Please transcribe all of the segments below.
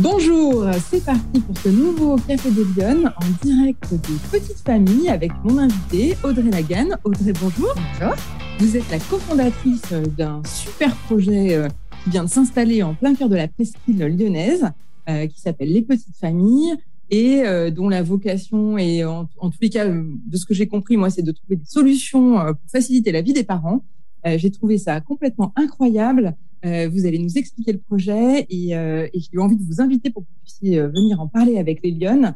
Bonjour, c'est parti pour ce nouveau Café des Lyonnes en direct des Petites Familles avec mon invité Audrey Lagan. Audrey, bonjour. Bonjour. Vous êtes la cofondatrice d'un super projet euh, qui vient de s'installer en plein cœur de la presqu'île lyonnaise euh, qui s'appelle Les Petites Familles et euh, dont la vocation est, en, tous les cas, de ce que j'ai compris, moi, c'est de trouver des solutions pour faciliter la vie des parents. j'ai trouvé ça complètement incroyable. Euh, vous allez nous expliquer le projet et, euh, et j'ai eu envie de vous inviter pour que vous puissiez euh, venir en parler avec les Lyonnes.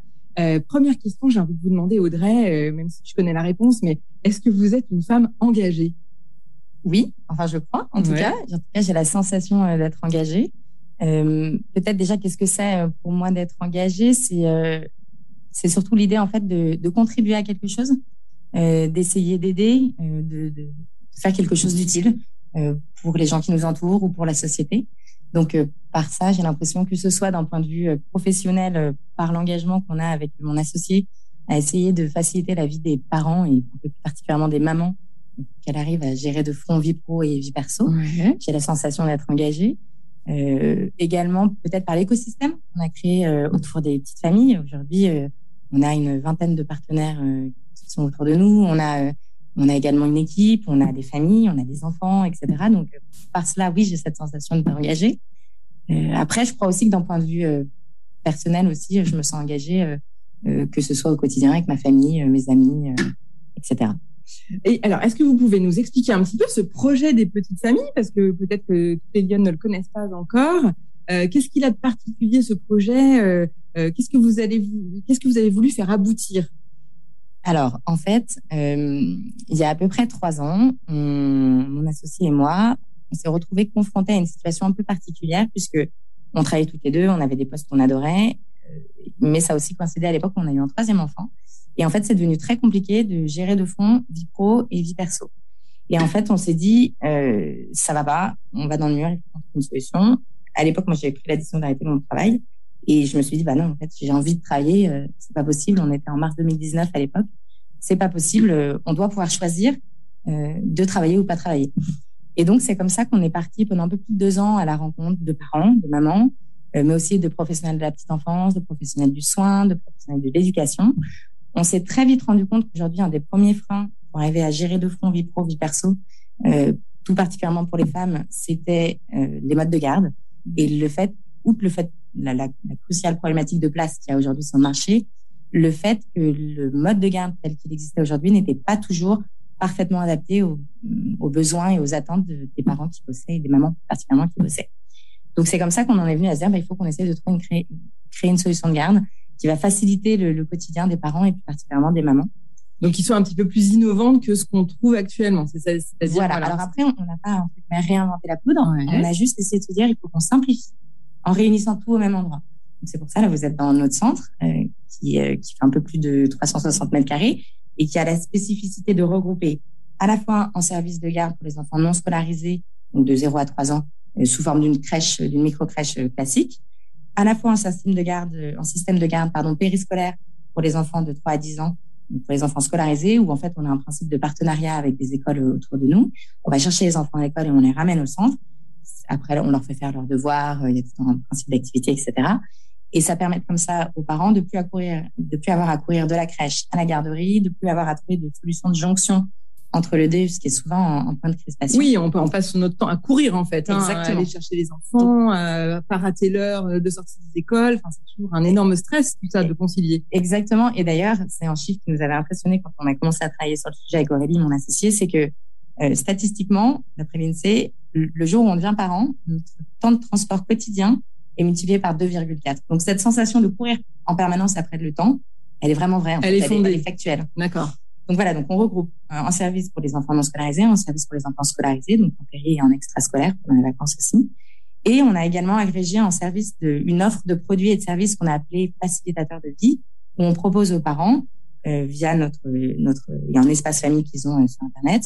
première question, j'ai envie de vous demander, Audrey, même si je connais la réponse, mais est-ce que vous êtes une femme engagée? Oui, enfin je crois. En tout cas, en tout cas, j'ai la sensation d'être engagée. Peut-être déjà, qu'est-ce que c'est pour moi d'être engagée? C'est c'est surtout l'idée en fait de, de, contribuer à quelque chose, d'essayer d'aider, de, de, faire quelque chose d'utile. Euh, pour les gens qui nous entourent ou pour la société. Donc, euh, par ça, j'ai l'impression que ce soit d'un point de vue euh, professionnel, par l'engagement qu'on a avec mon associé, à essayer de faciliter la vie des parents et plus particulièrement des mamans, qu'elle arrive à gérer de front vie pro et vie perso. J'ai la sensation d'être engagée. Euh, également, peut-être par l'écosystème qu'on a créé autour des petites familles. Aujourd'hui, on a une vingtaine de partenaires qui sont autour de nous. On a on a également une équipe, on a des familles, on a des enfants, etc. Donc, euh, par cela, oui, j'ai cette sensation de m'engager. Euh, après, je crois aussi que d'un point de vue euh, personnel aussi, je me sens engagée, euh que ce soit au quotidien avec ma famille, mes amis, etc. Et alors, est-ce que vous pouvez nous expliquer un petit peu ce projet des petites familles? Parce que peut-être que toutes les Lyonnes ne le connaissent pas encore. qu'est-ce qu'il a de particulier ce projet? Qu'est-ce que vous allez, qu'est-ce que vous avez voulu faire aboutir? Alors, en fait, euh, il y a à peu près trois ans, mon associé et moi, on s'est retrouvés confrontés à une situation un peu particulière puisque on travaillait toutes les deux, on avait des postes qu'on adorait, euh, mais ça aussi coïncidé à l'époque où on a eu un troisième enfant. Et en fait, c'est devenu très compliqué de gérer de fond vie pro et vie perso. Et en fait, on s'est dit, euh, ça va pas, on va dans le mur, il faut une solution. À l'époque, moi, j'avais pris la décision d'arrêter mon travail. Et je me suis dit, bah non, en fait, j'ai envie de travailler, euh, c'est pas possible. On était en mars 2019 à l'époque. C'est pas possible. Euh, on doit pouvoir choisir euh, de travailler ou pas travailler. Et donc, c'est comme ça qu'on est parti pendant un peu plus de deux ans à la rencontre de parents, de mamans, euh, mais aussi de professionnels de la petite enfance, de professionnels du soin, de professionnels de l'éducation. On s'est très vite rendu compte qu'aujourd'hui, un des premiers freins pour arriver à gérer de front vie pro, vie perso, tout particulièrement pour les femmes, c'était les modes de garde et le fait, outre le fait la, la, la cruciale problématique de place qu'il y a aujourd'hui sur le marché, le fait que le mode de garde tel qu'il existait aujourd'hui n'était pas toujours parfaitement adapté aux, aux, besoins et aux attentes des parents qui bossaient et des mamans particulièrement qui bossaient. Donc c'est comme ça qu'on en est venu à se dire bah, il faut qu'on essaie de trouver une, créer, créer une solution de garde qui va faciliter le, le, quotidien des parents et plus particulièrement des mamans. Donc, qui soit un petit peu plus innovante que ce qu'on trouve actuellement. C'est ça. Voilà. voilà. Alors après, on n'a pas réinventé la poudre. Ouais. On a juste essayé de se dire il faut qu'on simplifie en réunissant tout au même endroit. C'est pour ça, là, vous êtes dans notre centre euh, qui, euh, qui fait un peu plus de 360 mètres carrés et qui a la spécificité de regrouper à la fois un service de garde pour les enfants non scolarisés, donc de 0 à 3 ans, euh, sous forme d'une crèche, d'une micro-crèche euh, classique, à la fois un système de garde, un système de garde pardon, périscolaire pour les enfants de 3 à 10 ans, donc pour les enfants scolarisés, où en fait on a un principe de partenariat avec des écoles autour de nous. On va chercher les enfants à l'école et on les ramène au centre. Après, on leur fait faire leurs devoirs, il y a tout un principe d'activité, etc. Et ça permet comme ça aux parents de plus accourir, de plus avoir à courir de la crèche à la garderie, de plus avoir à trouver de solutions de jonction entre le deux, ce qui est souvent un point de crispation. Oui, on, peut, on passe notre temps à courir en fait, hein, à aller chercher les enfants, à pas rater l'heure de sortie des écoles. Enfin, c'est toujours un énorme stress tout ça de concilier. Exactement. Et d'ailleurs, c'est un chiffre qui nous avait impressionné quand on a commencé à travailler sur le sujet avec Aurélie, mon associé, c'est que euh, statistiquement, d'après l'INSEE, le jour où on devient parent, notre temps de transport quotidien est multiplié par 2,4. Donc cette sensation de courir en permanence après le temps, elle est vraiment vraie. En elle, fait. est fondée. Elle, est, factuelle. D'accord. Donc voilà, donc on regroupe euh, un service pour les enfants non scolarisés, un service pour les enfants scolarisés, donc en péri et en extrascolaire pendant les vacances aussi. Et on a également agrégé en service de, une offre de produits et de services qu'on a appelé facilitateur de vie, où on propose aux parents, euh, via notre, notre, il y a un espace famille qu'ils ont euh, sur Internet,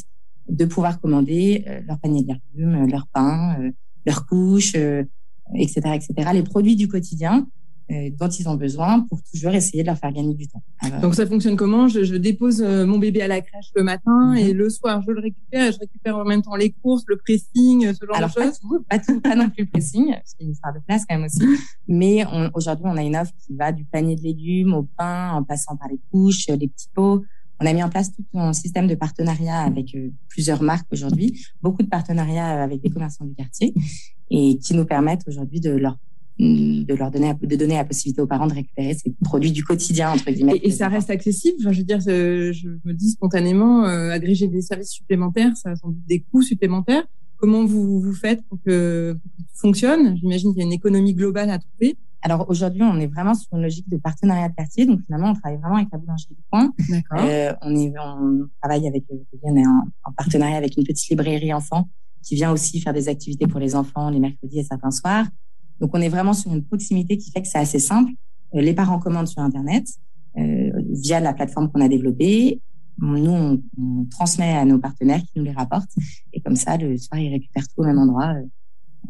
de pouvoir commander euh, leur panier de légumes, leur pain, euh, leurs couches, etc., etc., les produits du quotidien euh, dont ils ont besoin pour toujours essayer de leur faire gagner du temps. Donc ça fonctionne comment? Je, je, dépose euh, mon bébé à la crèche le matin mhm. et le soir je le récupère et je récupère en même temps les courses, le pressing, ce genre Alors, de choses? Pas, tout, pas, non plus le pressing, c'est une histoire de place quand même aussi. Mais aujourd'hui on a une offre qui va du panier de légumes au pain, en passant par les couches, les petits pots. On a mis en place tout un système de partenariat avec euh, plusieurs marques aujourd'hui, beaucoup de partenariats avec des commerçants du quartier et qui nous permettent aujourd'hui de leur de leur donner de donner la possibilité aux parents de récupérer ces produits du quotidien entre guillemets. Et, ça reste accessible? Je veux dire, je me dis spontanément, euh, agréger des services supplémentaires, ça a sans doute des coûts supplémentaires. Comment vous vous faites pour que, pour que tout fonctionne? J'imagine qu'il y a une économie globale à trouver. Alors aujourd'hui, on est vraiment sur une logique de partenariat de quartier. Donc finalement, on travaille vraiment avec la boulangerie du coin. Euh, on, est, on travaille avec, euh, on est en, en, partenariat avec une petite librairie enfant qui vient aussi faire des activités pour les enfants les mercredis et certains soirs. Donc, on est vraiment sur une proximité qui fait que c'est assez simple. Euh, les parents commandent sur Internet euh, via la plateforme qu'on a développée. Nous, on, on, transmet à nos partenaires qui nous les rapportent. Et comme ça, le soir, ils récupèrent tout au même endroit euh,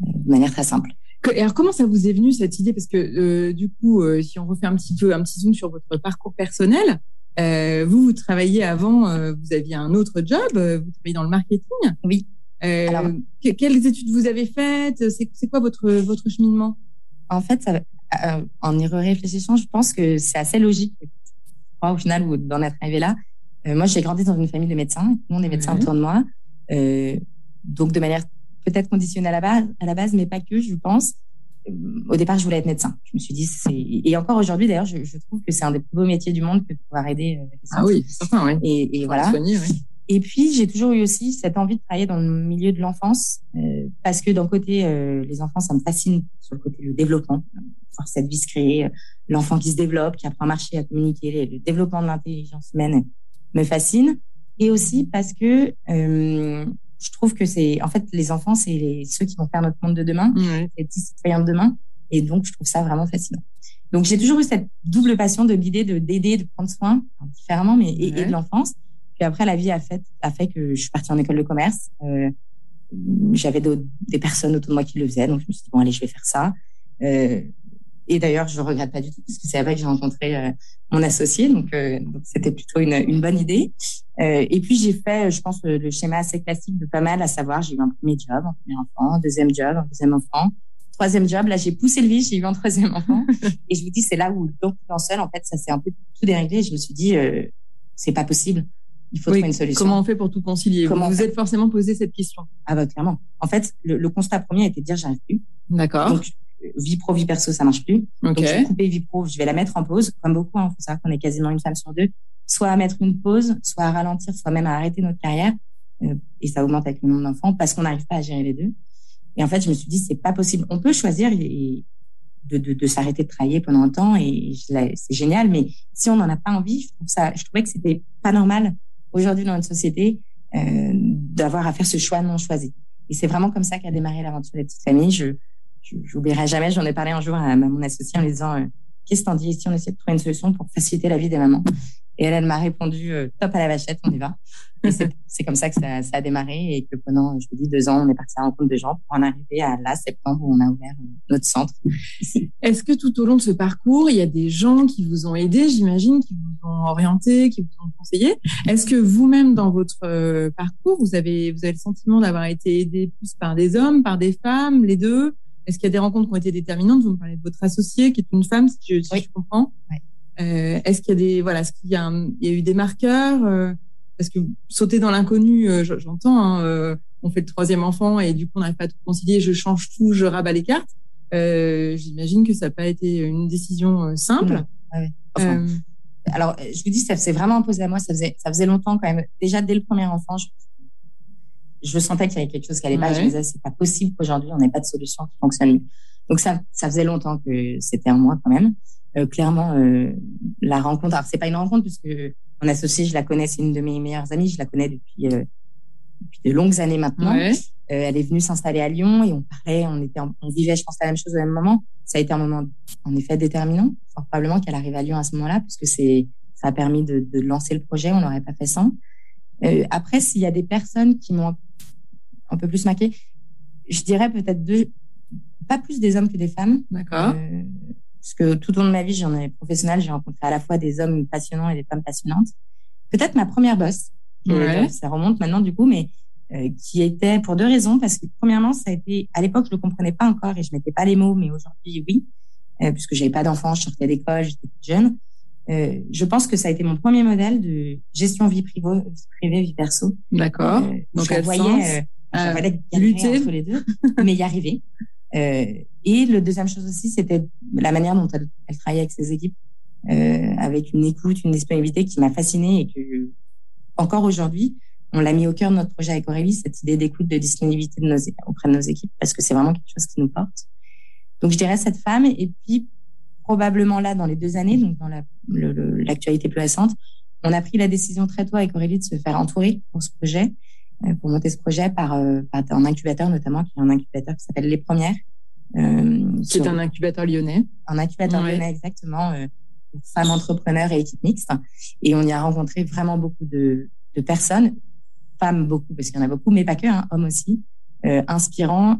de manière très simple. Et alors, comment ça vous est venu cette idée? Parce que euh, du coup, euh, si on refait un petit peu un petit zoom sur votre parcours personnel, euh, vous, vous travailliez avant, vous aviez un autre job, vous travaillez dans le marketing. Oui. Alors, quelles études vous avez faites? C'est quoi votre, votre cheminement? En fait, ça, en y réfléchissant, je pense que c'est assez logique. au final d'en être arrivé là. Moi, j'ai grandi dans une famille de médecins. Tout le monde est médecin autour de moi. Donc, de manière peut-être conditionnée à la base, à la base, mais pas que, je pense. Euh, au départ, je voulais être médecin. Je me suis dit, c'est et encore aujourd'hui, d'ailleurs, je, je, trouve que c'est un des plus beaux métiers du monde que de pouvoir aider. Euh, ah oui, certain, oui. Et, et voilà. Soigner, oui. Et puis, j'ai toujours eu aussi cette envie de travailler dans le milieu de l'enfance, euh, parce que d'un côté, euh, les enfants, ça me fascine sur le côté du développement, voir cette vie se créer, l'enfant qui se développe, qui apprend à marcher, à communiquer, le développement de l'intelligence humaine me fascine. Et aussi parce que euh, je trouve que c'est, en fait, les enfants, c'est ceux qui vont faire notre monde de demain, les petits citoyens de demain. Et donc, je trouve ça vraiment fascinant. Donc, j'ai toujours eu cette double passion de guider, de d'aider, de prendre soin, différemment, mais et de l'enfance. Puis après, la vie a fait, a fait que je suis partie en école de commerce. Euh, J'avais des personnes autour de moi qui le faisaient, donc je me suis dit bon allez, je vais faire ça. Euh, et d'ailleurs, je regrette pas du tout parce que c'est là que j'ai rencontré euh, mon associé, donc euh, donc c'était plutôt une, une bonne idée. Euh, et puis j'ai fait, je pense, le schéma assez classique de pas mal, à savoir j'ai eu un premier job, un premier enfant, un deuxième job, un deuxième enfant, troisième job. Là, j'ai poussé le vis, j'ai eu un troisième enfant. et je vous dis, c'est là où donc en seul, en fait, ça s'est un peu tout déréglé. je me suis dit, c'est pas possible il faut trouver une solution. Comment on fait pour tout concilier? Comment Vous vous êtes forcément posé cette question. Ah bah clairement. En fait, le, le constat premier était de dire j'arrive plus. D'accord. Donc vie pro, vie perso, ça marche plus. Okay. Donc je vais couper vie pro, je vais la mettre en pause, comme beaucoup. Hein, faut savoir qu'on est quasiment une femme sur deux. Soit à mettre une pause, soit à ralentir, soit même à arrêter notre carrière. Euh, et ça augmente avec le nombre d'enfants parce qu'on n'arrive pas à gérer les deux. Et en fait, je me suis dit c'est pas possible. On peut choisir de, de, s'arrêter de travailler pendant un temps et c'est génial. Mais si on n'en a pas envie, je ça, je trouvais que c'était pas normal aujourd'hui dans notre société euh, d'avoir à faire ce choix non choisi. Et c'est vraiment comme ça qu'a démarré l'aventure des petites familles. Je j'oublierai jamais, j'en ai parlé un jour à, mon associé en lui disant euh, qu'est-ce que t'en dis si on essaie de trouver une solution pour faciliter la vie des mamans? Et elle, elle m'a répondu euh, top à la vachette, on y va. c'est comme ça que ça, ça, a démarré et que pendant, je vous dis, deux ans, on est parti à la rencontre de gens pour en arriver à là, septembre, où on a ouvert euh, notre centre. Est-ce que tout au long de ce parcours, il y a des gens qui vous ont aidé, j'imagine, qui vous ont orienté, qui vous ont conseillé? Est-ce que vous-même, dans votre euh, parcours, vous avez, vous avez le sentiment d'avoir été aidé plus par des hommes, par des femmes, les deux? Est-ce qu'il y a des rencontres qui ont été déterminantes? Vous me parlez de votre associé, qui est une femme, si je, si je comprends. Oui. Euh, est-ce qu'il y a des voilà, est-ce qu'il y, a il y a eu des marqueurs euh, Parce que sauter dans l'inconnu, euh, j'entends. Hein, on fait le troisième enfant et du coup on n'arrive pas à tout concilier. Je change tout, je rabats les cartes. J'imagine que ça n'a pas été une décision simple. Ouais, enfin, alors je vous dis, ça s'est vraiment imposé à moi. Ça faisait ça faisait longtemps quand même. Déjà dès le premier enfant, je, je sentais qu'il y avait quelque chose qui allait pas. Je me disais c'est pas possible qu'aujourd'hui on n'ait pas de solution qui fonctionne. Donc ça ça faisait longtemps que c'était en moi quand même. Euh, clairement euh, la rencontre. Alors c'est pas une rencontre puisque mon associée, je la connais, c'est une de mes meilleures amies, je la connais depuis, euh, depuis de longues années maintenant. Ouais. elle est venue s'installer à Lyon et on parlait, on était, on vivait, je pense, la même chose au même moment. Ça a été un moment en effet déterminant, fort probablement qu'elle arrive à Lyon à ce moment-là puisque c'est ça a permis de, de lancer le projet. On n'aurait pas fait sans. après, s'il y a des personnes qui m'ont un peu plus marqué, je dirais peut-être deux, pas plus des hommes que des femmes. D'accord. Euh, puisque tout au long de ma vie, j'en ai professionnelle, j'ai rencontré à la fois des hommes passionnants et des femmes passionnantes. Peut-être ma première boss, ça remonte maintenant du coup, mais euh, qui était pour deux raisons. Parce que premièrement, ça a été à l'époque, je le comprenais pas encore et je mettais pas les mots, mais aujourd'hui, oui, euh, puisque j'avais pas d'enfants, je sortais d'école, j'étais toute jeune. Euh, je pense que ça a été mon premier modèle de gestion vie privée, vie privée, vie perso. D'accord. Euh, Donc, je voyais, euh, voyais lutter entre les deux, mais y arriver. Euh, et le deuxième chose aussi, c'était la manière dont elle, travaillait avec ses équipes, euh, avec une écoute, une disponibilité qui m'a fascinée et que encore aujourd'hui, on l'a mis au cœur de notre projet avec Aurélie, cette idée d'écoute, de disponibilité auprès de nos équipes, parce que c'est vraiment quelque chose qui nous porte. Donc, je dirais cette femme. Et puis, probablement là, dans les deux années, donc dans l'actualité plus récente, on a pris la décision très tôt avec Aurélie de se faire entourer pour ce projet, pour monter ce projet par, euh, par un incubateur notamment, qui est un incubateur qui s'appelle Les Premières. Euh, c'est un incubateur lyonnais. Un incubateur lyonnais, exactement, euh, pour femmes entrepreneurs et équipes mixtes. Et on y a rencontré vraiment beaucoup de, de personnes, femmes beaucoup, parce qu'il y en a beaucoup, mais pas que, hein, hommes aussi, euh, inspirants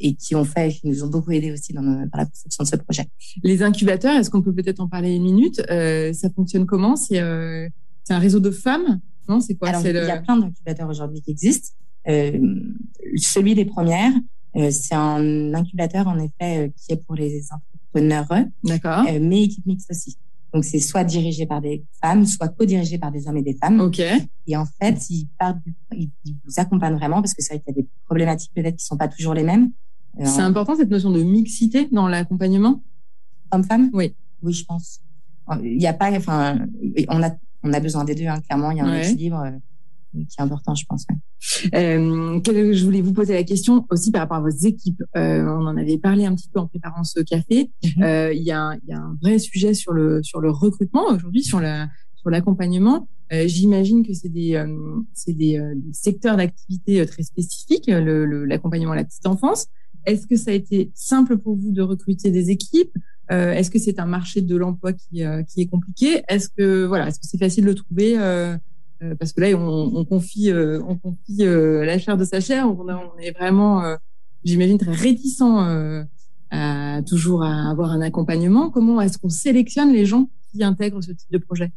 et qui ont fait, qui nous ont beaucoup aidé aussi dans, dans, la construction de ce projet. Les incubateurs, est-ce qu'on peut peut-être en parler une minute? Euh, Ça fonctionne comment? C'est euh, un réseau de femmes? Non, c'est quoi? Alors, Il le... y a plein d'incubateurs aujourd'hui qui existent. Euh, celui des premières, euh, c'est un incubateur en effet euh, qui est pour les entrepreneurs, d'accord, mais équipe mixte aussi. Donc c'est soit dirigé par des femmes, soit co-dirigé par des hommes et des femmes. Ok. Et en fait, ils partent, ils, vous accompagnent vraiment parce que c'est vrai qu'il y a des problématiques peut-être qui sont pas toujours les mêmes. C'est important cette notion de mixité dans l'accompagnement? Homme-femme. Oui. Oui, je pense. Il y a pas, enfin, on a on a besoin des deux, hein, clairement. Il y a un ouais. équilibre qui est important, je pense. Ouais. Euh, je voulais vous poser la question aussi par rapport à vos équipes. Euh, on en avait parlé un petit peu en préparant ce café. Mm -hmm. euh, il, y a, il y a un vrai sujet sur le sur le recrutement aujourd'hui, sur la sur l'accompagnement. Euh, J'imagine que c'est des euh, c'est des, des, secteurs d'activité très spécifiques, l'accompagnement le, à la petite enfance. Est-ce que ça a été simple pour vous de recruter des équipes Est-ce que c'est un marché de l'emploi qui qui est compliqué? Est-ce que voilà, est-ce que c'est facile de trouver? Euh, parce que là, on, on confie, euh, on confie euh, la chair de sa chair. On, on est vraiment, j'imagine, très réticent à toujours à avoir un accompagnement. Comment est-ce qu'on sélectionne les gens qui intègrent ce type de projet?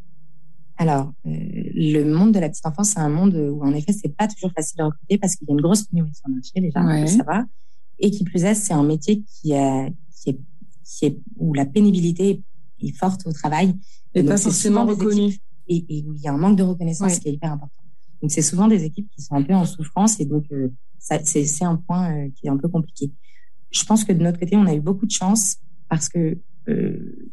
Alors, euh, le monde de la petite enfance, c'est un monde où, en effet, c'est pas toujours facile de recruter parce qu'il y a une grosse pénurie sur le marché, déjà, ouais. ça va. Et qui plus est, c'est un métier qui, a, qui, est, est, où la pénibilité est forte au travail. Et pas forcément reconnue et, et, où il y a un manque de reconnaissance ouais. qui est hyper important. Donc, c'est souvent des équipes qui sont un peu en souffrance et donc, euh, c'est un point euh, qui est un peu compliqué. Je pense que de notre côté, on a eu beaucoup de chance parce que, euh,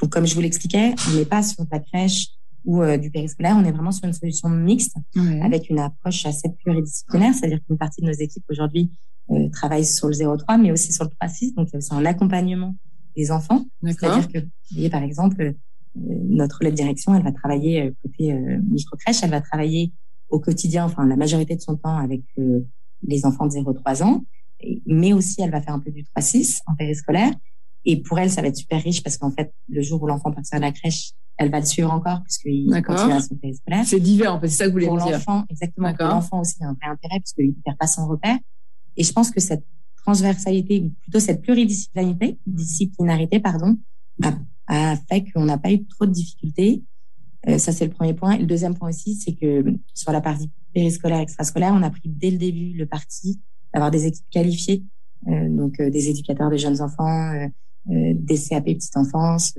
donc, comme je vous l'expliquais, on n'est pas sur de la crèche ou du périscolaire, on est vraiment sur une solution mixte ouais. avec une approche assez pluridisciplinaire, c'est-à-dire qu'une partie de nos équipes aujourd'hui travaille sur le 0,3, mais aussi sur le 3,6, donc il y a aussi un accompagnement enfants. C'est-à-dire que, vous voyez, par exemple, notre relais de direction, elle va travailler euh, côté euh, micro-crèche, elle va travailler au quotidien, enfin la majorité de son temps avec euh, les enfants de 0-3 ans, mais aussi elle va faire un peu du 3-6 en périscolaire. Et pour elle, ça va être super riche parce qu'en fait, le jour où l'enfant part à la crèche, elle va le suivre encore puisqu'il continue à son périscolaire. C'est divers, en fait, c'est ça que vous voulez pour dire. l'enfant, exactement. Pour l'enfant aussi, il y a un vrai intérêt puisqu'il ne perd pas son repère. Et je pense que cette transversalité, ou plutôt cette pluridisciplinarité, disciplinarité, pardon, a a fait qu'on n'a pas eu trop de difficultés. Euh, ça, c'est le premier point. Et le deuxième point aussi, c'est que sur la partie périscolaire, extrascolaire, on a pris dès le début le parti d'avoir des équipes qualifiées, euh, donc euh, des éducateurs de jeunes enfants, des CAP petite enfance,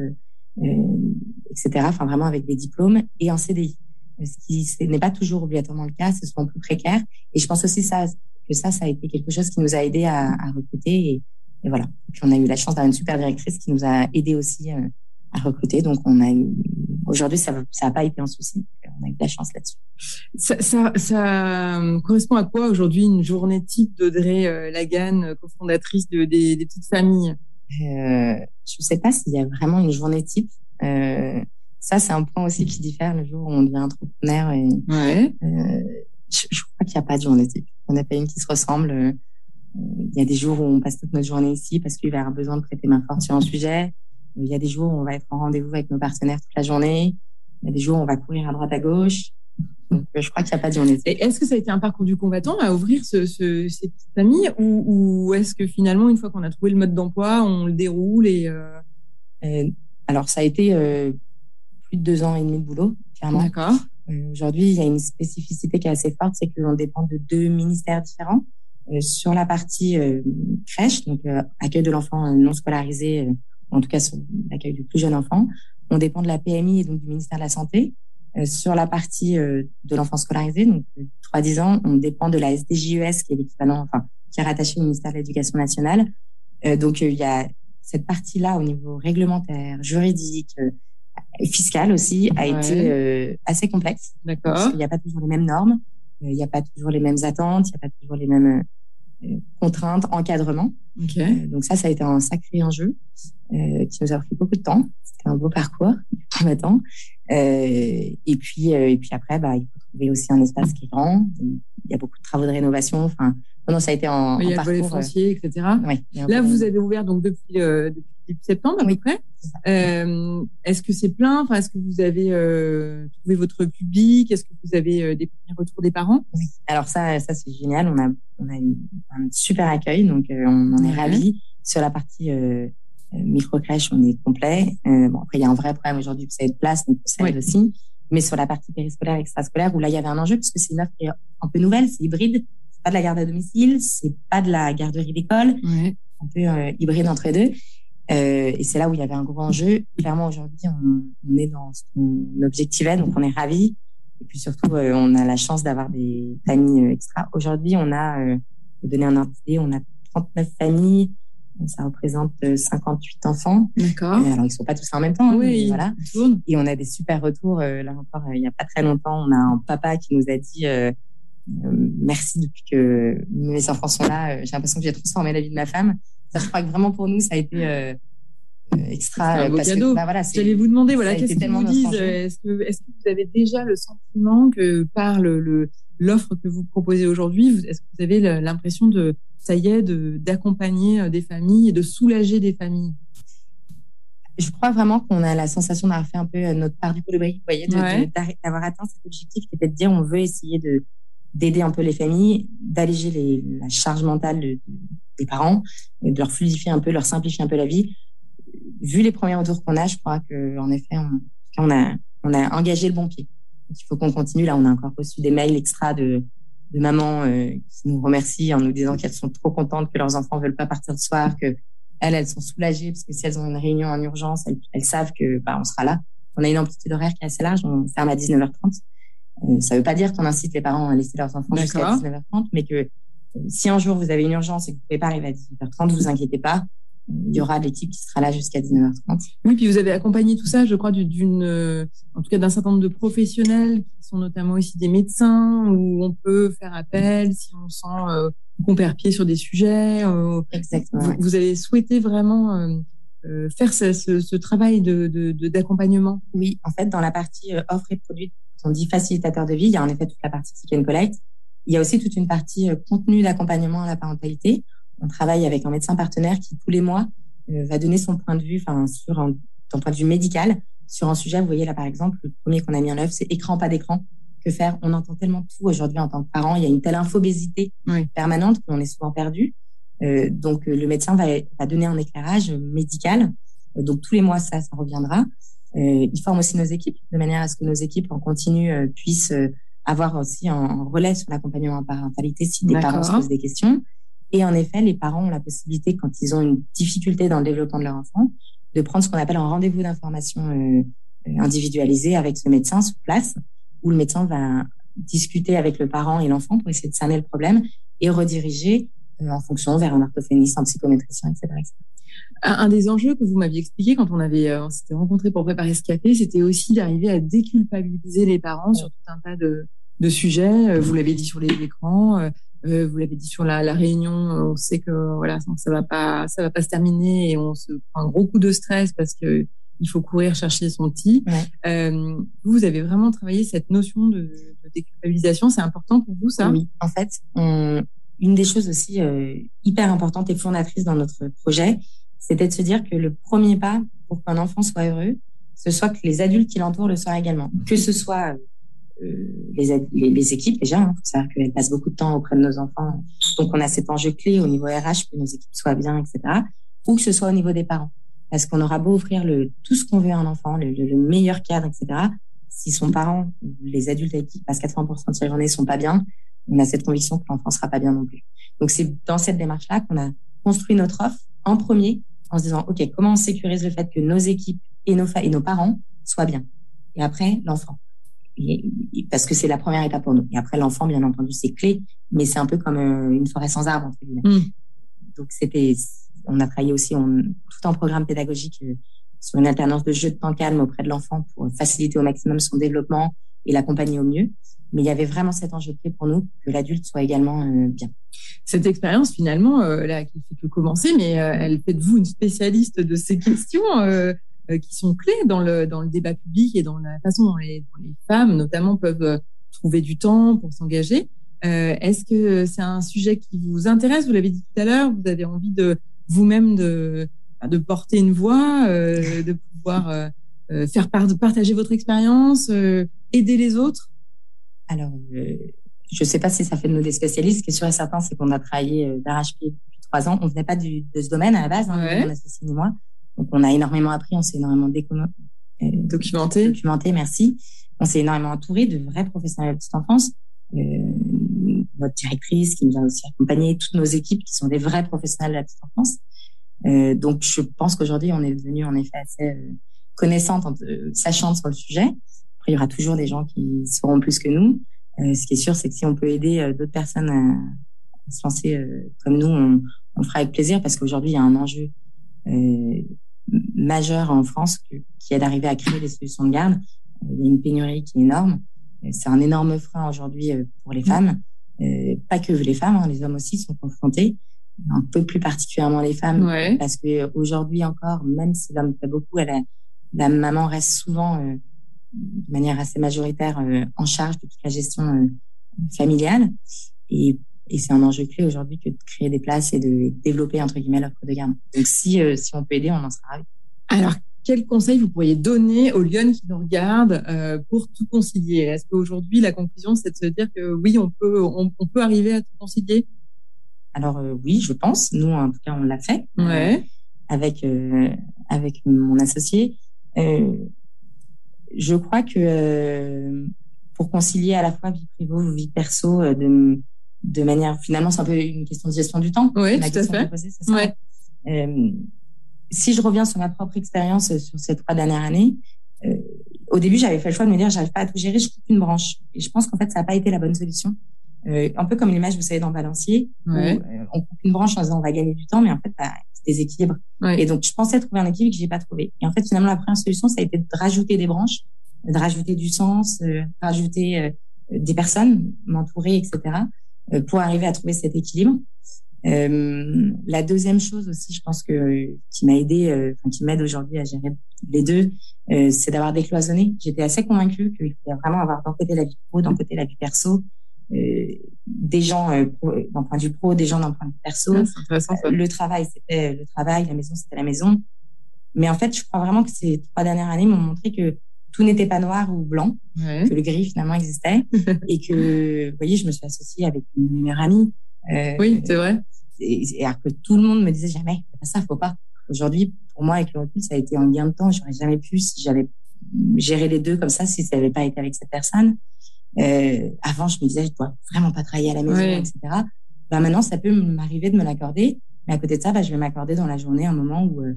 etc. Enfin, vraiment avec des diplômes et en CDI. Ce qui n'est pas toujours obligatoirement le cas, c'est souvent plus précaire. Et je pense aussi ça, que ça, ça a été quelque chose qui nous a aidé à, à recruter et, et voilà. Et puis on a eu la chance d'avoir une super directrice qui nous a aidé aussi euh, à recruter. Donc on a eu aujourd'hui ça ça n'a pas été un souci. On a eu de la chance là-dessus. Ça, ça, ça, correspond à quoi aujourd'hui une journée type d'Audrey euh, Lagan, cofondatrice de, des, des petites familles? Euh, Je ne sais pas s'il y a vraiment une journée type. Euh, ça c'est un point aussi qui diffère le jour où on devient entrepreneur. Et, ouais. Euh, je, je, crois qu'il n'y a pas de journée type. On n'a pas une qui se ressemble. Il y a des jours où on passe toute notre journée ici parce qu'il va y avoir besoin de prêter main forte sur un sujet. Il y a des jours où on va être en rendez-vous avec nos partenaires toute la journée. Il y a des jours où on va courir à droite à gauche. Donc, je crois qu'il n'y a pas de journée. Est-ce que ça a été un parcours du combattant à ouvrir ce, ce, ces petites familles ou, ou est-ce que finalement, une fois qu'on a trouvé le mode d'emploi, on le déroule et, euh, alors, ça a été plus de deux ans et demi de boulot, clairement. D'accord. Aujourd'hui, il y a une spécificité qui est assez forte, c'est que l'on dépend de deux ministères différents. sur la partie crèche, donc accueil de l'enfant non scolarisé, en tout cas l'accueil du plus jeune enfant, on dépend de la PMI et donc du ministère de la Santé. Euh, sur la partie euh, de l'enfant scolarisé, donc 3-10 ans, on dépend de la SDJES, qui est l'équivalent, enfin, qui est rattaché au ministère de l'Éducation nationale. Euh, donc, il y a cette partie-là au niveau réglementaire, juridique, fiscal aussi, a été assez complexe. D'accord. Il n'y a pas toujours les mêmes normes, il n'y a pas toujours les mêmes attentes, il n'y a pas toujours les mêmes contraintes, encadrements. Okay. donc ça, ça a été un sacré enjeu qui nous a pris beaucoup de temps. C'était un beau parcours combattant. Euh, et puis, euh, et puis après, bah, il faut trouver aussi un espace qui est grand. Il y a beaucoup de travaux de rénovation. Enfin, non, ça a été en, il y a le foncier, etc. Oui, Là, vous avez ouvert donc depuis, euh, depuis début septembre à peu près. Euh, est-ce que c'est plein? Enfin, est-ce que vous avez euh, trouvé votre public Est-ce que vous avez des premiers retours des parents? Oui. Alors ça, ça c'est génial. On a, on a eu un super accueil, donc on en est ravis sur la partie euh, micro-crèche, on est complet. Euh, bon, après, il y a un vrai problème aujourd'hui, vous savez, de place, donc ça aide aussi. Mais sur la partie périscolaire, extrascolaire, où là, il y avait un enjeu, puisque c'est une offre qui est un peu nouvelle, c'est hybride. C'est pas de la garde à domicile, c'est pas de la garderie d'école. Ouais. Un peu euh, hybride entre les deux. Euh, et c'est là où il y avait un gros enjeu. Clairement, aujourd'hui, on, on, est dans ce qu'on objectivait, donc on est ravis. Et puis surtout, euh, on a la chance d'avoir des familles extra. Aujourd'hui, on a, euh, pour donner un ordre d'idée, on a 39 familles ça représente 58 euh, enfants. D'accord. Alors, ils sont pas tous en même temps. Hein, oui, voilà. Et on a des super retours. Euh, là encore, euh, il y a pas très longtemps, on a un papa qui nous a dit euh, merci depuis que mes enfants sont là. J'ai l'impression que j'ai transformé la vie de ma femme. Ça, je crois que vraiment pour nous, ça a été euh, extra. Un beau parce cadeau. Que, bah, voilà, J'allais vous demander, voilà, qu'est-ce qu'ils vous disent Est-ce que, est-ce que vous avez déjà le sentiment que par le l'offre que vous proposez aujourd'hui, est-ce que vous avez l'impression de ça y est, d'accompagner euh, des familles et de soulager des familles? Je crois vraiment qu'on a la sensation d'avoir fait un peu euh, notre part du colibri, vous voyez, d'avoir atteint cet objectif qui était de dire on veut essayer de d'aider un peu les familles, d'alléger la charge mentale des parents, de leur fluidifier un peu, leur simplifier un peu la vie. Vu les premiers retours qu'on a, je crois que en effet, on, on a on a engagé le bon pied. Il faut qu'on continue. Là, on a encore reçu des mails extra de de mamans euh, qui nous remercient en nous disant qu'elles sont trop contentes que leurs enfants veulent pas partir le soir, que elles, elles sont soulagées parce que si elles ont une réunion en urgence, elles, savent que bah, on sera là. On a une amplitude horaire qui est assez large, on ferme à 19h30. Euh, ça veut pas dire qu'on incite les parents à laisser leurs enfants jusqu'à 19h30, mais que euh, si un jour vous avez une urgence et que vous pouvez pas arriver à 18h30, vous inquiétez pas, il y aura l'équipe qui sera là jusqu'à 19h30. Oui, puis vous avez accompagné tout ça, je crois, d'une, euh, en tout cas d'un certain nombre de professionnels qui sont notamment aussi des médecins où on peut faire appel si on sent euh, qu'on perd pied sur des sujets. Euh, Exactement. Vous, vous, avez souhaité vraiment euh, faire ce, ce, ce, travail de, d'accompagnement? Oui, en fait, dans la partie offre et produits, on dit facilitateur de vie, il y a en effet toute la partie Seek and Collect. Il y a aussi toute une partie contenu d'accompagnement à la parentalité on travaille avec un médecin partenaire qui tous les mois euh, va donner son point de vue, enfin sur un, point de vue médical sur un sujet. Vous voyez là par exemple, le premier qu'on a mis en œuvre, c'est écran pas d'écran. Que faire? On entend tellement tout aujourd'hui en tant que parent. Il y a une telle infobésité permanente qu'on est souvent perdu. Euh, donc le médecin va, va, donner un éclairage médical. Euh, donc tous les mois ça, ça reviendra. Euh, il forme aussi nos équipes de manière à ce que nos équipes en continu euh, puissent avoir aussi un, relais sur l'accompagnement en parentalité si des parents se posent des questions. Et en effet, les parents ont la possibilité, quand ils ont une difficulté dans le développement de leur enfant, de prendre ce qu'on appelle un rendez-vous d'information euh, individualisé avec ce médecin sur place, où le médecin va discuter avec le parent et l'enfant pour essayer de cerner le problème et rediriger euh, en fonction vers un orthophoniste, un psychométricien, etc. etc. Un des enjeux que vous m'aviez expliqué quand on avait euh, on s'était rencontrés pour préparer ce café, c'était aussi d'arriver à déculpabiliser les parents sur tout un tas de, de sujets. Vous l'avez dit sur les écrans, euh, vous l'avez dit sur la, la, réunion, on sait que voilà, ça va pas, ça va pas se terminer et on se prend un gros coup de stress parce que il faut courir chercher son petit. Euh, vous avez vraiment travaillé cette notion de, de déculpabilisation. C'est important pour vous, ça? Oui. En fait, on, une des choses aussi euh, hyper importantes et fondatrices dans notre projet, c'était de se dire que le premier pas pour qu'un enfant soit heureux, ce soit que les adultes qui l'entourent le soient également. Que ce soit euh, les, les, les, équipes déjà. Hein, faut savoir qu'elles passent beaucoup de temps auprès de nos enfants. Donc, on a cet enjeu clé au niveau RH que nos équipes soient bien, etc. Ou que ce soit au niveau des parents. parce qu'on aura beau offrir le, tout ce qu'on veut à un enfant, le, le, meilleur cadre, etc. Si son parent, les adultes avec qui il passe 80% de sa journée sont pas bien, on a cette conviction que l'enfant sera pas bien non plus. Donc c'est dans cette démarche-là qu'on a construit notre offre en premier en se disant, OK, comment on sécurise le fait que nos équipes et nos, et nos parents soient bien? Et après, l'enfant. parce que c'est la première étape pour nous. Et après, l'enfant, bien entendu, c'est clé, mais c'est un peu comme euh, une forêt sans arbre, entre guillemets. Mm. Donc, c'était, on a travaillé aussi en, tout en programme pédagogique euh, sur une alternance de jeux de temps calme auprès de l'enfant pour faciliter au maximum son développement et l'accompagner au mieux. Mais il y avait vraiment cet enjeu clé pour nous que l'adulte soit également euh, bien. Cette expérience, finalement, euh, là, qui fait que commencer, mais euh, elle fait de vous une spécialiste de ces questions qui sont clés dans le, dans le débat public et dans la façon dont les, femmes, notamment, peuvent trouver du temps pour s'engager. Est-ce que c'est un sujet qui vous intéresse? Vous l'avez dit tout à l'heure, vous avez envie de vous-même de, de porter une voix, de pouvoir faire part, partager votre expérience, aider les autres? Alors, euh, je ne sais pas si ça fait de nous des spécialistes. Ce qui est sûr et certain, c'est qu'on a travaillé euh, d'arrache-pied depuis trois ans. On venait pas du, de ce domaine à la base, hein, ouais. mon associé et moi. Donc, on a énormément appris, on s'est énormément euh, documenté. Documenté, merci. On s'est énormément entouré de vrais professionnels de petite enfance. Euh, notre directrice qui nous a aussi accompagnés, toutes nos équipes qui sont des vrais professionnels de la petite enfance. Euh, donc, je pense qu'aujourd'hui, on est devenu en effet assez euh, connaissante, sachante sur le sujet il y aura toujours des gens qui seront plus que nous. Euh, ce qui est sûr, c'est que si on peut aider euh, d'autres personnes à, se lancer euh, comme nous, on, on, le fera avec plaisir parce qu'aujourd'hui, il y a un enjeu majeur en France qui est d'arriver à créer des solutions de garde. Il y a une pénurie qui est énorme. C'est un énorme frein aujourd'hui pour les femmes. pas que les femmes, hein, les hommes aussi sont confrontés un peu plus particulièrement les femmes, parce que aujourd'hui encore, même si l'homme fait beaucoup, elle la maman reste souvent de manière assez majoritaire euh, en charge de toute la gestion euh, familiale. Et, et c'est un enjeu clé aujourd'hui que de créer des places et de développer, entre guillemets, l'offre de gamme. Donc, si, euh, si on peut aider, on en sera ravis. Alors, quel conseil vous pourriez donner aux Lyon qui nous regardent euh, pour tout concilier? Est-ce qu'aujourd'hui, la conclusion, c'est de se dire que oui, on peut, on, on peut arriver à tout concilier? Alors, euh, oui, je pense. Nous, en tout cas, on l'a fait. Ouais. avec, avec mon associé je crois que euh, pour concilier à la fois vie privée, vie perso, euh, de, de manière finalement c'est un peu une question de gestion du temps. Oui, tout à fait. ouais. euh, si je reviens sur ma propre expérience sur ces trois dernières années, au début j'avais fait le choix de me dire j'arrive pas à tout gérer, je coupe une branche. Et je pense qu'en fait ça n'a pas été la bonne solution. Un peu comme l'image vous savez dans Balancier, ouais. où, on coupe une branche en disant on va gagner du temps, mais en fait bah, déséquilibre. Ouais. Et donc, je pensais trouver un équilibre que j'ai pas trouvé. Et en fait, finalement, la première solution, ça a été de rajouter des branches, de rajouter du sens, euh, rajouter euh, des personnes, m'entourer, etc., euh, pour arriver à trouver cet équilibre. La deuxième chose aussi, je pense que qui m'a aidé, enfin qui m'aide aujourd'hui à gérer les deux, c'est d'avoir décloisonné. J'étais assez convaincue qu'il fallait vraiment avoir d'un côté la vie pro, d'un côté la vie perso, des gens euh, d'un point de vue pro, des gens d'un point de vue perso. Ouais, le travail, c'était le travail, la maison, c'était la maison. Mais en fait, je crois vraiment que ces trois dernières années m'ont montré que tout n'était pas noir ou blanc, ouais. que le gris finalement existait et que, vous voyez, je me suis associée avec une meilleure amie. Euh, oui, c'est vrai. Et, et, alors que tout le monde me disait jamais, ça, faut pas. Aujourd'hui, pour moi, avec le recul, ça a été un gain de temps. J'aurais jamais pu si j'avais géré les deux comme ça, si ça n'avait pas été avec cette personne. Euh, avant, je me disais, je dois vraiment pas travailler à la maison, oui. etc. Bah, maintenant, ça peut m'arriver de me l'accorder. Mais à côté de ça, bah, je vais m'accorder dans la journée un moment où, euh,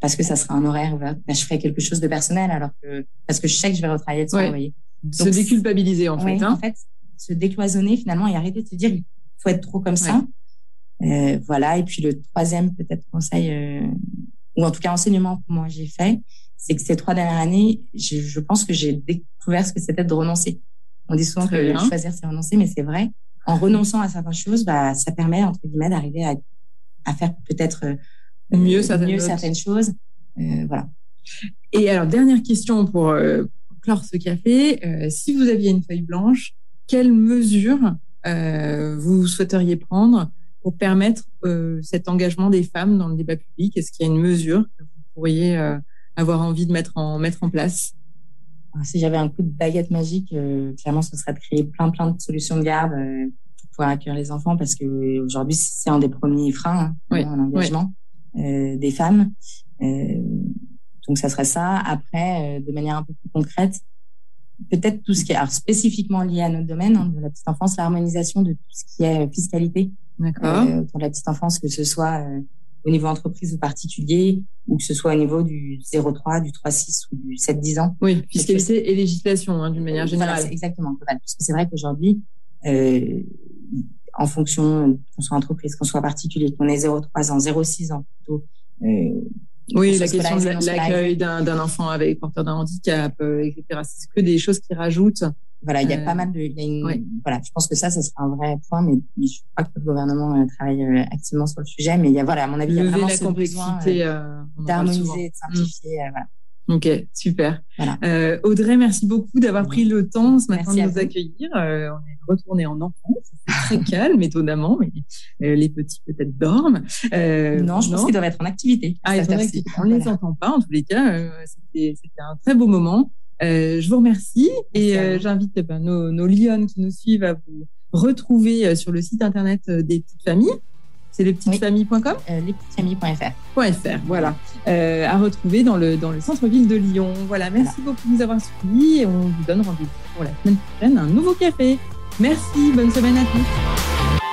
parce que ça sera un horaire où bah, je ferai quelque chose de personnel, alors que, parce que je sais que je vais retravailler le soir, ouais. vous voyez. Se déculpabiliser, en ouais, fait. Hein. En fait, se décloisonner finalement et arrêter de se dire, il faut être trop comme ça. Euh, voilà. Et puis le troisième, peut-être conseil, ou en tout cas enseignement que moi j'ai fait, c'est que ces trois dernières années, je, je pense que j'ai découvert ce que c'était de renoncer. On dit souvent Très que bien. choisir, c'est renoncer, mais c'est vrai. En renonçant à certaines choses, bah, ça permet, entre guillemets, d'arriver à, à faire peut-être euh, mieux, certaines, mieux certaines choses. Euh, voilà. Et alors, dernière question pour euh, clore ce café. Euh, si vous aviez une feuille blanche, quelles mesures euh, vous souhaiteriez prendre pour permettre euh, cet engagement des femmes dans le débat public? Est-ce qu'il y a une mesure que vous pourriez euh, avoir envie de mettre en, mettre en place? Si j'avais un coup de baguette magique, euh, clairement, ce serait de créer plein, plein de solutions de garde euh, pour pouvoir accueillir les enfants, parce que aujourd'hui, c'est un des premiers freins hein, oui, à l'engagement oui. euh, des femmes. donc ça serait ça. Après, de manière un peu plus concrète, peut-être tout ce qui est alors, spécifiquement lié à notre domaine hein, de la petite enfance, l'harmonisation de tout ce qui est fiscalité euh, autour de la petite enfance, que ce soit euh, au niveau entreprise ou particulier, ou que ce soit au niveau du 0,3, du 3,6 ou du 7-10 ans. Oui, fiscalité et législation hein, d'une manière générale. Voilà, exactement, Parce que c'est vrai qu'aujourd'hui, euh, en fonction qu'on soit entreprise, qu'on soit particulier, qu'on ait 0,3 ans, 0,6 ans plutôt, euh, oui, la question de l'accueil d'un enfant avec porteur d'un handicap, euh, etc. C'est que des choses qui rajoutent. Voilà, il y a pas euh, mal de. Il y a une, Voilà, je pense que ça, ça sera un vrai point, mais je crois que le gouvernement euh, travaille activement sur le sujet. Mais il y a, voilà, à mon avis, il y a vraiment la ce besoin d'harmoniser, de simplifier. Voilà. Ok, super. Euh, Audrey, merci beaucoup d'avoir pris le temps ce matin de nous accueillir. Euh, on est retourné en enfance, c'est très calme, étonnamment, mais euh, les petits peut-être dorment. non, je pense qu'ils doivent être en activité. Ah, activité. On ne les entend pas, en tous les cas. C'était un très beau moment. Je vous remercie et j'invite eh ben, nos, nos Lyonnes qui nous suivent à vous retrouver sur le site internet des petites familles. C'est lespetitesfamilles.com euh, Lespetitesfamilles.fr. .fr, voilà. Euh, à retrouver dans le, dans le centre-ville de Lyon. Voilà, merci beaucoup de nous avoir suivis et on vous donne rendez-vous pour la semaine prochaine, un nouveau café. Merci, bonne semaine à tous.